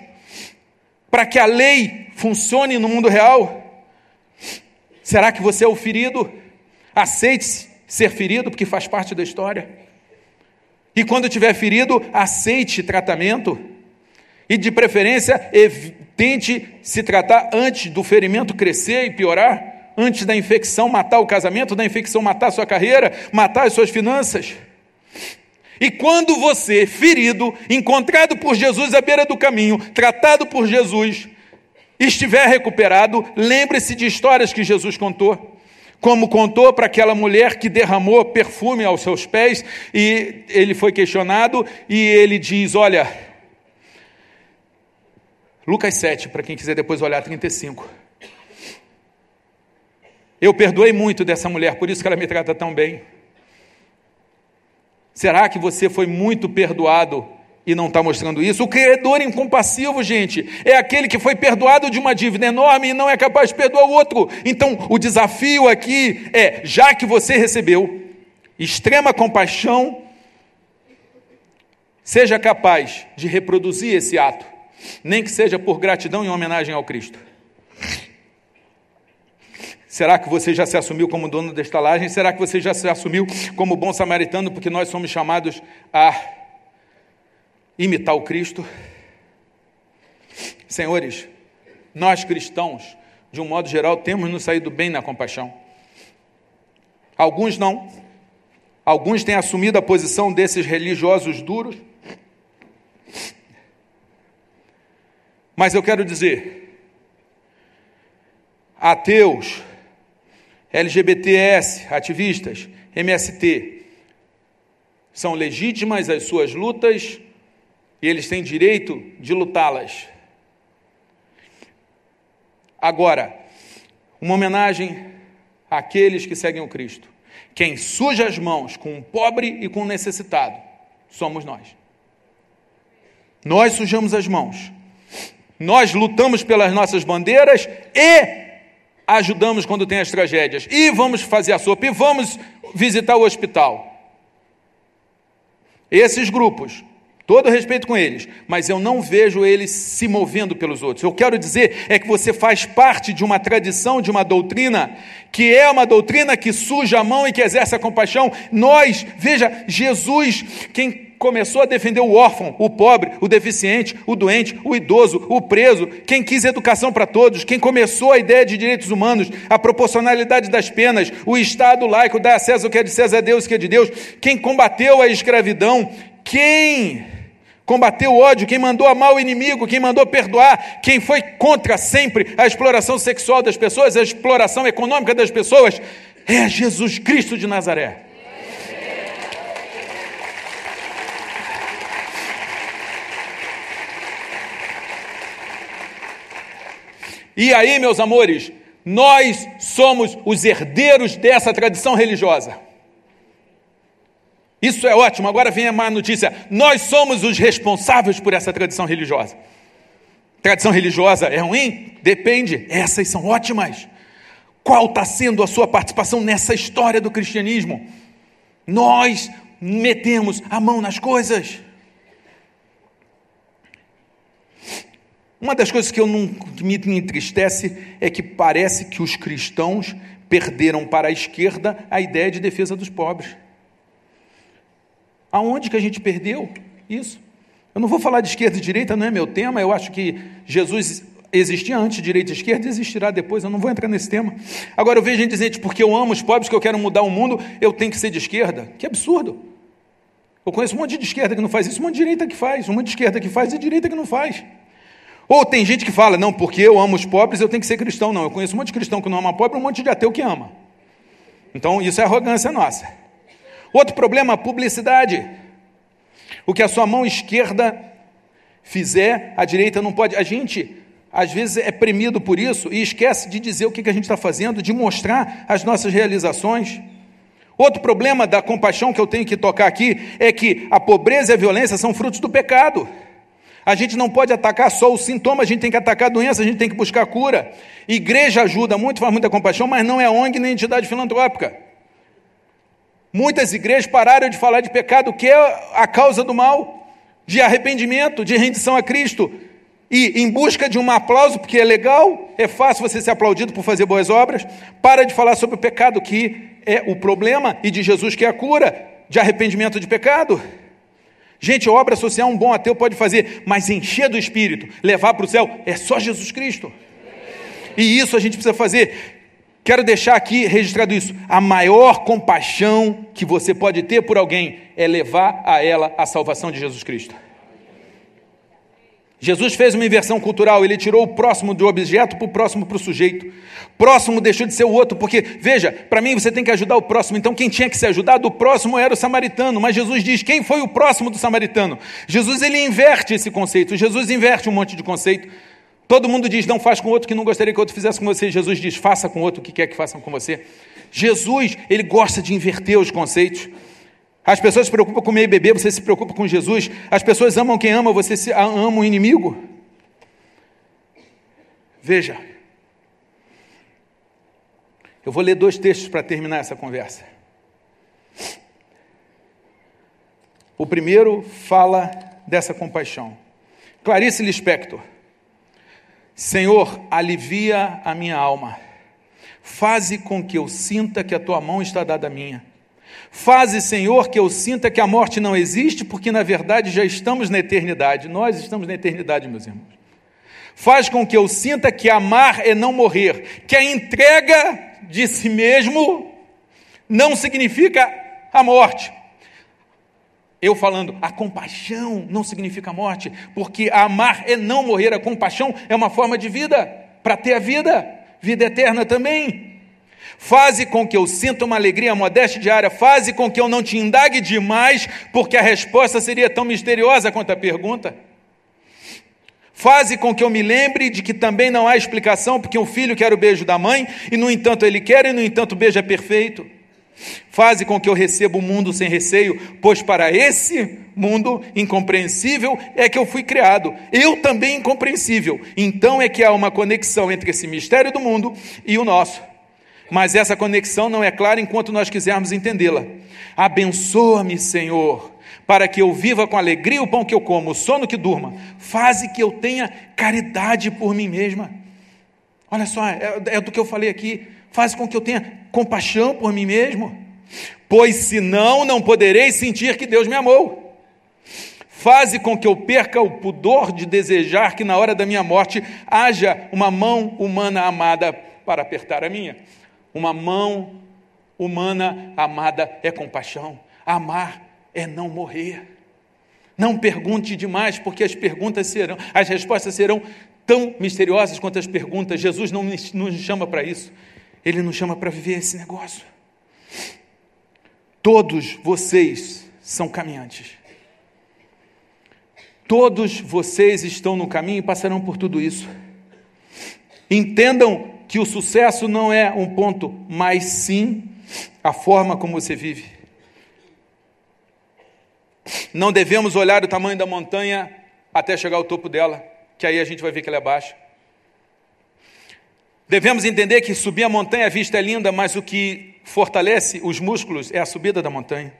[SPEAKER 1] para que a lei funcione no mundo real? Será que você é o ferido? Aceite ser ferido, porque faz parte da história. E quando tiver ferido, aceite tratamento. E de preferência, tente se tratar antes do ferimento crescer e piorar, antes da infecção matar o casamento, da infecção matar a sua carreira, matar as suas finanças. E quando você, ferido, encontrado por Jesus à beira do caminho, tratado por Jesus, estiver recuperado, lembre-se de histórias que Jesus contou. Como contou para aquela mulher que derramou perfume aos seus pés, e ele foi questionado, e ele diz: Olha, Lucas 7, para quem quiser depois olhar 35. Eu perdoei muito dessa mulher, por isso que ela me trata tão bem. Será que você foi muito perdoado e não está mostrando isso? O credor incompassivo, gente, é aquele que foi perdoado de uma dívida enorme e não é capaz de perdoar o outro. Então, o desafio aqui é: já que você recebeu extrema compaixão, seja capaz de reproduzir esse ato, nem que seja por gratidão e homenagem ao Cristo. Será que você já se assumiu como dono da estalagem? Será que você já se assumiu como bom samaritano? Porque nós somos chamados a imitar o Cristo. Senhores, nós cristãos, de um modo geral, temos nos saído bem na compaixão. Alguns não. Alguns têm assumido a posição desses religiosos duros. Mas eu quero dizer, ateus, LGBTS, ativistas, MST, são legítimas as suas lutas e eles têm direito de lutá-las. Agora, uma homenagem àqueles que seguem o Cristo. Quem suja as mãos com o pobre e com o necessitado somos nós. Nós sujamos as mãos. Nós lutamos pelas nossas bandeiras e ajudamos quando tem as tragédias, e vamos fazer a sopa, e vamos visitar o hospital. Esses grupos, todo respeito com eles, mas eu não vejo eles se movendo pelos outros. Eu quero dizer é que você faz parte de uma tradição, de uma doutrina, que é uma doutrina que suja a mão e que exerce a compaixão. Nós, veja, Jesus, quem começou a defender o órfão, o pobre, o deficiente, o doente, o idoso, o preso, quem quis educação para todos, quem começou a ideia de direitos humanos, a proporcionalidade das penas, o Estado laico, dá a César o que é de César, a Deus o que é de Deus, quem combateu a escravidão, quem combater o ódio, quem mandou amar o inimigo, quem mandou perdoar, quem foi contra sempre a exploração sexual das pessoas, a exploração econômica das pessoas, é Jesus Cristo de Nazaré. E aí, meus amores, nós somos os herdeiros dessa tradição religiosa. Isso é ótimo. Agora vem a má notícia. Nós somos os responsáveis por essa tradição religiosa. Tradição religiosa é ruim? Depende. Essas são ótimas. Qual está sendo a sua participação nessa história do cristianismo? Nós metemos a mão nas coisas. Uma das coisas que, eu não, que me entristece é que parece que os cristãos perderam para a esquerda a ideia de defesa dos pobres. Aonde que a gente perdeu isso? Eu não vou falar de esquerda e direita, não é meu tema. Eu acho que Jesus existia antes direita e esquerda, existirá depois. Eu não vou entrar nesse tema. Agora eu vejo gente dizendo, porque eu amo os pobres, que eu quero mudar o mundo, eu tenho que ser de esquerda. Que absurdo. Eu conheço um monte de esquerda que não faz isso, um monte de direita que faz, um monte de esquerda que faz e direita que não faz. Ou tem gente que fala, não, porque eu amo os pobres, eu tenho que ser cristão. Não, eu conheço um monte de cristão que não ama pobre, um monte de ateu que ama. Então isso é arrogância nossa. Outro problema, publicidade. O que a sua mão esquerda fizer, a direita não pode. A gente, às vezes, é premido por isso e esquece de dizer o que a gente está fazendo, de mostrar as nossas realizações. Outro problema da compaixão que eu tenho que tocar aqui é que a pobreza e a violência são frutos do pecado. A gente não pode atacar só o sintoma, a gente tem que atacar a doença, a gente tem que buscar cura. Igreja ajuda muito, faz muita compaixão, mas não é ONG nem entidade filantrópica. Muitas igrejas pararam de falar de pecado, que é a causa do mal, de arrependimento, de rendição a Cristo. E em busca de um aplauso, porque é legal, é fácil você ser aplaudido por fazer boas obras, para de falar sobre o pecado, que é o problema, e de Jesus, que é a cura, de arrependimento de pecado. Gente, obra social um bom ateu pode fazer, mas encher do Espírito, levar para o céu, é só Jesus Cristo. E isso a gente precisa fazer. Quero deixar aqui registrado isso. A maior compaixão que você pode ter por alguém é levar a ela a salvação de Jesus Cristo. Jesus fez uma inversão cultural, ele tirou o próximo do objeto para o próximo para o sujeito. Próximo deixou de ser o outro, porque, veja, para mim você tem que ajudar o próximo, então quem tinha que ser ajudado, o próximo era o samaritano, mas Jesus diz: quem foi o próximo do samaritano? Jesus ele inverte esse conceito, Jesus inverte um monte de conceito. Todo mundo diz, não faz com outro que não gostaria que outro fizesse com você. Jesus diz, faça com outro o que quer que façam com você. Jesus, ele gosta de inverter os conceitos. As pessoas se preocupam com comer e beber, você se preocupa com Jesus. As pessoas amam quem ama, você se ama o inimigo. Veja. Eu vou ler dois textos para terminar essa conversa. O primeiro fala dessa compaixão. Clarice Lispector. Senhor, alivia a minha alma. Faze com que eu sinta que a tua mão está dada a minha. Faze, Senhor, que eu sinta que a morte não existe, porque na verdade já estamos na eternidade. Nós estamos na eternidade, meus irmãos. Faz com que eu sinta que amar é não morrer, que a entrega de si mesmo não significa a morte. Eu falando, a compaixão não significa morte, porque amar é não morrer, a compaixão é uma forma de vida, para ter a vida, vida eterna também. Faze com que eu sinta uma alegria modéstia diária, faze com que eu não te indague demais, porque a resposta seria tão misteriosa quanto a pergunta. Faze com que eu me lembre de que também não há explicação, porque o filho quer o beijo da mãe, e no entanto ele quer, e no entanto o beijo é perfeito. Faze com que eu receba o mundo sem receio, pois para esse mundo incompreensível é que eu fui criado. Eu também incompreensível. Então é que há uma conexão entre esse mistério do mundo e o nosso. Mas essa conexão não é clara enquanto nós quisermos entendê-la. Abençoa-me, Senhor, para que eu viva com alegria o pão que eu como, o sono que durma. Faze que eu tenha caridade por mim mesma. Olha só, é, é do que eu falei aqui faz com que eu tenha compaixão por mim mesmo, pois senão não poderei sentir que Deus me amou. Faze com que eu perca o pudor de desejar que na hora da minha morte haja uma mão humana amada para apertar a minha. Uma mão humana amada é compaixão. Amar é não morrer. Não pergunte demais, porque as perguntas serão, as respostas serão tão misteriosas quanto as perguntas. Jesus não nos chama para isso. Ele nos chama para viver esse negócio. Todos vocês são caminhantes. Todos vocês estão no caminho e passarão por tudo isso. Entendam que o sucesso não é um ponto, mas sim a forma como você vive. Não devemos olhar o tamanho da montanha até chegar ao topo dela, que aí a gente vai ver que ela é baixa. Devemos entender que subir a montanha, a vista é linda, mas o que fortalece os músculos é a subida da montanha.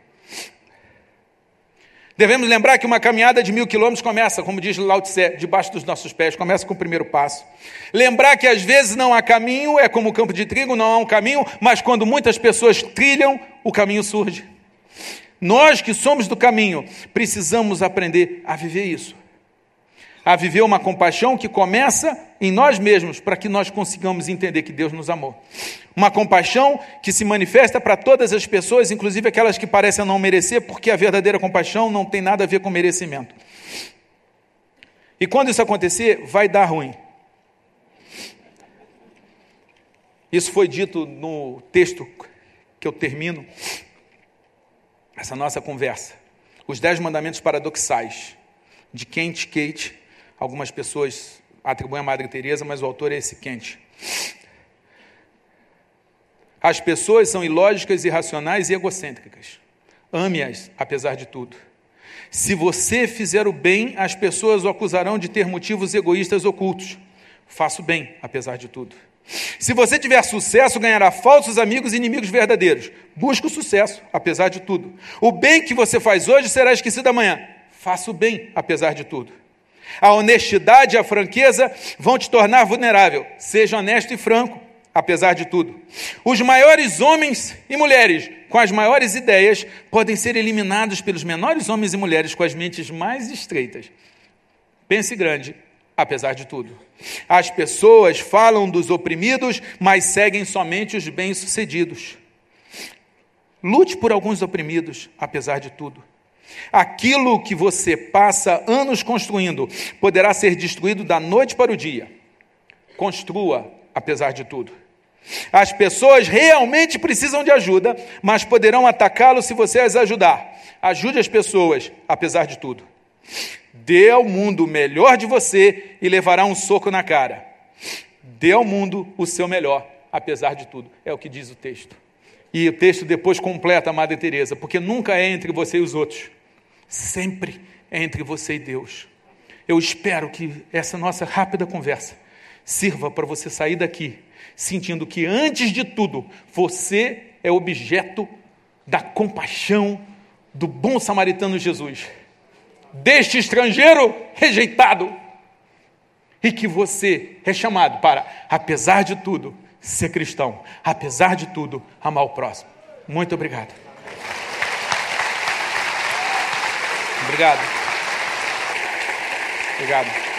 [SPEAKER 1] Devemos lembrar que uma caminhada de mil quilômetros começa, como diz Lao Tse, debaixo dos nossos pés, começa com o primeiro passo. Lembrar que às vezes não há caminho, é como o campo de trigo, não há um caminho, mas quando muitas pessoas trilham, o caminho surge. Nós que somos do caminho, precisamos aprender a viver isso a viver uma compaixão que começa em nós mesmos, para que nós consigamos entender que Deus nos amou. Uma compaixão que se manifesta para todas as pessoas, inclusive aquelas que parecem não merecer, porque a verdadeira compaixão não tem nada a ver com merecimento. E quando isso acontecer, vai dar ruim. Isso foi dito no texto que eu termino essa nossa conversa. Os Dez Mandamentos Paradoxais, de Kent Kate Algumas pessoas atribuem a Madre Teresa, mas o autor é esse quente. As pessoas são ilógicas, irracionais e egocêntricas. Ame-as, apesar de tudo. Se você fizer o bem, as pessoas o acusarão de ter motivos egoístas ocultos. Faça o bem, apesar de tudo. Se você tiver sucesso, ganhará falsos amigos e inimigos verdadeiros. Busque o sucesso, apesar de tudo. O bem que você faz hoje será esquecido amanhã. Faça o bem, apesar de tudo. A honestidade e a franqueza vão te tornar vulnerável. Seja honesto e franco, apesar de tudo. Os maiores homens e mulheres com as maiores ideias podem ser eliminados pelos menores homens e mulheres com as mentes mais estreitas. Pense grande, apesar de tudo. As pessoas falam dos oprimidos, mas seguem somente os bem-sucedidos. Lute por alguns oprimidos, apesar de tudo. Aquilo que você passa anos construindo poderá ser destruído da noite para o dia. Construa, apesar de tudo. As pessoas realmente precisam de ajuda, mas poderão atacá-lo se você as ajudar. Ajude as pessoas, apesar de tudo. Dê ao mundo o melhor de você e levará um soco na cara. Dê ao mundo o seu melhor, apesar de tudo. É o que diz o texto. E o texto depois completa a Madre Teresa, porque nunca é entre você e os outros sempre entre você e Deus. Eu espero que essa nossa rápida conversa sirva para você sair daqui sentindo que, antes de tudo, você é objeto da compaixão do bom samaritano Jesus, deste estrangeiro rejeitado, e que você é chamado para, apesar de tudo, ser cristão, apesar de tudo, amar o próximo. Muito obrigado. Obrigado. Obrigado.